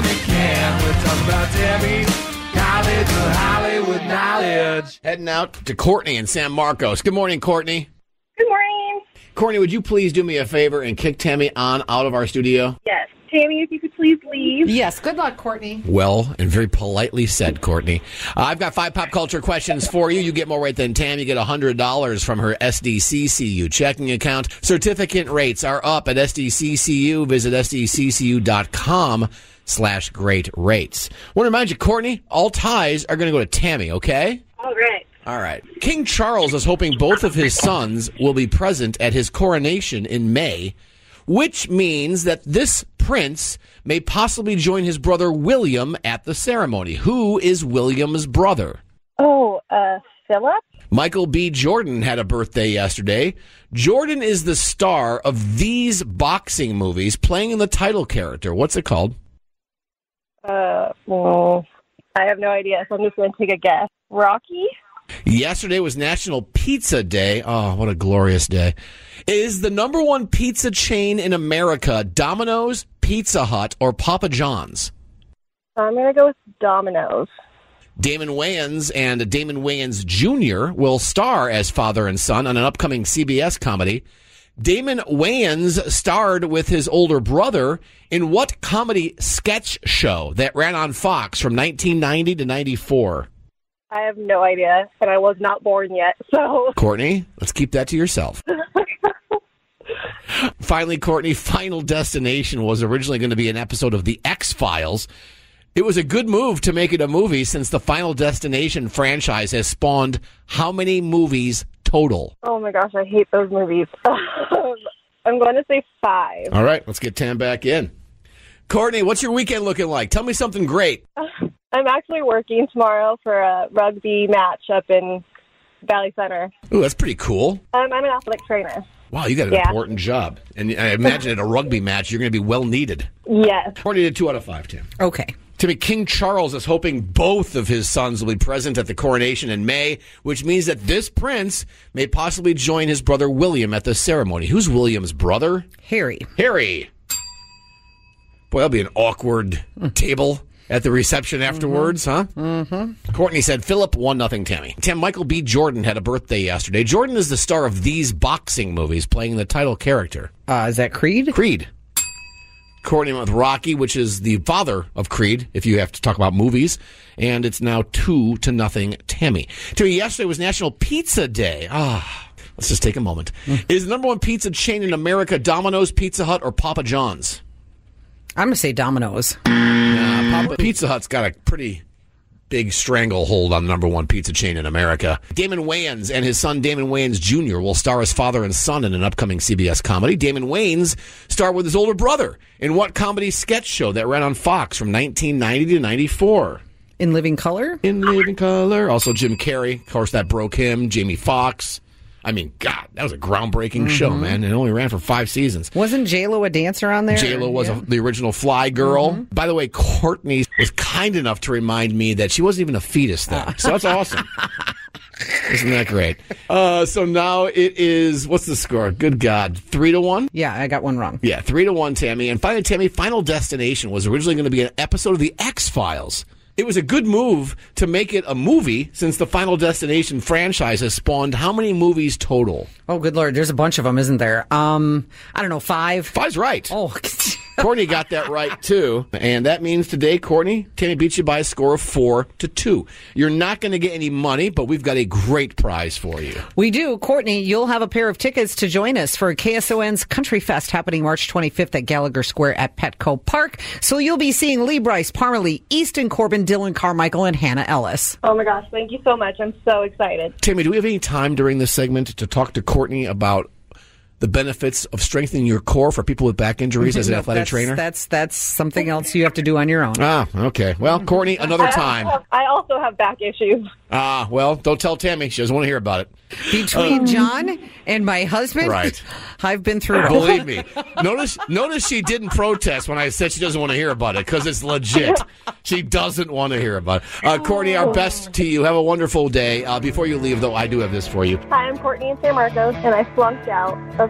Tammy can. We're talking about Tammy's College of Hollywood Knowledge. Heading out to Courtney and San Marcos. Good morning, Courtney. Good morning. Courtney, would you please do me a favor and kick Tammy on out of our studio? Yes. Tammy, if you could please leave. Yes. Good luck, Courtney. Well, and very politely said, Courtney. Uh, I've got five pop culture questions for you. You get more right than Tam. You get $100 from her SDCCU checking account. Certificate rates are up at SDCCU. Visit SDCCU.com slash great rates. want to remind you, Courtney, all ties are going to go to Tammy, okay? All right. All right. King Charles is hoping both of his sons will be present at his coronation in May, which means that this prince may possibly join his brother William at the ceremony. Who is William's brother? Oh, uh, Philip? Michael B. Jordan had a birthday yesterday. Jordan is the star of these boxing movies, playing in the title character. What's it called? Uh, well, I have no idea, so I'm just going to take a guess. Rocky? Yesterday was National Pizza Day. Oh, what a glorious day. Is the number one pizza chain in America Domino's, Pizza Hut, or Papa John's? I'm going to go with Domino's. Damon Wayans and Damon Wayans Jr. will star as father and son on an upcoming CBS comedy. Damon Wayans starred with his older brother in what comedy sketch show that ran on Fox from 1990 to 94? I have no idea, and I was not born yet, so. Courtney, let's keep that to yourself. Finally, Courtney, Final Destination was originally going to be an episode of The X Files. It was a good move to make it a movie since the Final Destination franchise has spawned how many movies total? Oh my gosh, I hate those movies. I'm going to say five. All right, let's get Tam back in. Courtney, what's your weekend looking like? Tell me something great. I'm actually working tomorrow for a rugby match up in Valley Center. Ooh, that's pretty cool. Um, I'm an athletic trainer. Wow, you got an Yeah. important job. And I imagine at a rugby match, you're going to be well needed. Yes. Courtney did two out of five, Tim. Okay. Timmy, King Charles is hoping both of his sons will be present at the coronation in May, which means that this prince may possibly join his brother William at the ceremony. Who's William's brother? Harry. Harry. Boy, that'll be an awkward table at the reception afterwards, huh? Mm-hmm. Courtney said Philip won nothing. Tammy. Tim Michael B. Jordan had a birthday yesterday. Jordan is the star of these boxing movies, playing the title character. Uh, is that Creed? Creed. Courtney went with Rocky, which is the father of Creed, if you have to talk about movies. And it's now two to nothing, Tammy. Tammy, yesterday was National Pizza Day. Ah, let's just take a moment. Is the number one pizza chain in America Domino's, Pizza Hut, or Papa John's? I'm going to say Domino's. Nah, Papa Pizza Hut's got a pretty big stranglehold on the number one pizza chain in America. Damon Wayans and his son Damon Wayans Jr. will star as father and son in an upcoming CBS comedy. Damon Wayans starred with his older brother in what comedy sketch show that ran on Fox from 1990 to 94? In Living Color? In Living Color. Also Jim Carrey. Of course, that broke him. Jamie Foxx. I mean, God, that was a groundbreaking show, man. It only ran for five seasons. Wasn't J-Lo a dancer on there? J-Lo was Yeah. a, the original Fly Girl. By the way, Courtney was kind enough to remind me that she wasn't even a fetus then. So that's awesome. Isn't that great? Uh, so now it is, what's the score? Good God. Three to one? Yeah, I got one wrong. Yeah, three to one, Tammy. And finally, Tammy, Final Destination was originally going to be an episode of The X Files. It was a good move to make it a movie since the Final Destination franchise has spawned how many movies total? Oh, good lord, there's a bunch of them, isn't there? Um, I don't know, five. Five's right. Oh, Courtney got that right too, and that means today, Courtney, Tammy beat you by a score of four to two. You're not going to get any money, but we've got a great prize for you. We do. Courtney, you'll have a pair of tickets to join us for KSON's Country Fest happening March 25th at Gallagher Square at Petco Park. So you'll be seeing Lee Brice, Parmalee, Easton Corbin, Dillon Carmichael, and Hannah Ellis. Oh my gosh, thank you so much. I'm so excited. Tammy, do we have any time during this segment to talk to Courtney about the benefits of strengthening your core for people with back injuries as an Nope, athletic that's, trainer? That's that's something else you have to do on your own. Ah, okay. Well, Courtney, another I time. also, have, I also have back issues. Ah, well, don't tell Tammy. She doesn't want to hear about it. Between John and my husband, Right. I've been through Believe me. Notice, notice she didn't protest when I said she doesn't want to hear about it because it's legit. She doesn't want to hear about it. Uh, Courtney, our best to you. Have a wonderful day. Uh, before you leave, though, I do have this for you. Hi, I'm Courtney in San Marcos, and I flunked out of